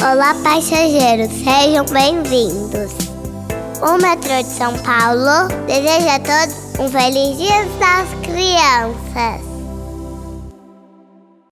Olá, passageiros, sejam bem-vindos. O metrô de São Paulo deseja a todos um feliz Dia das Crianças.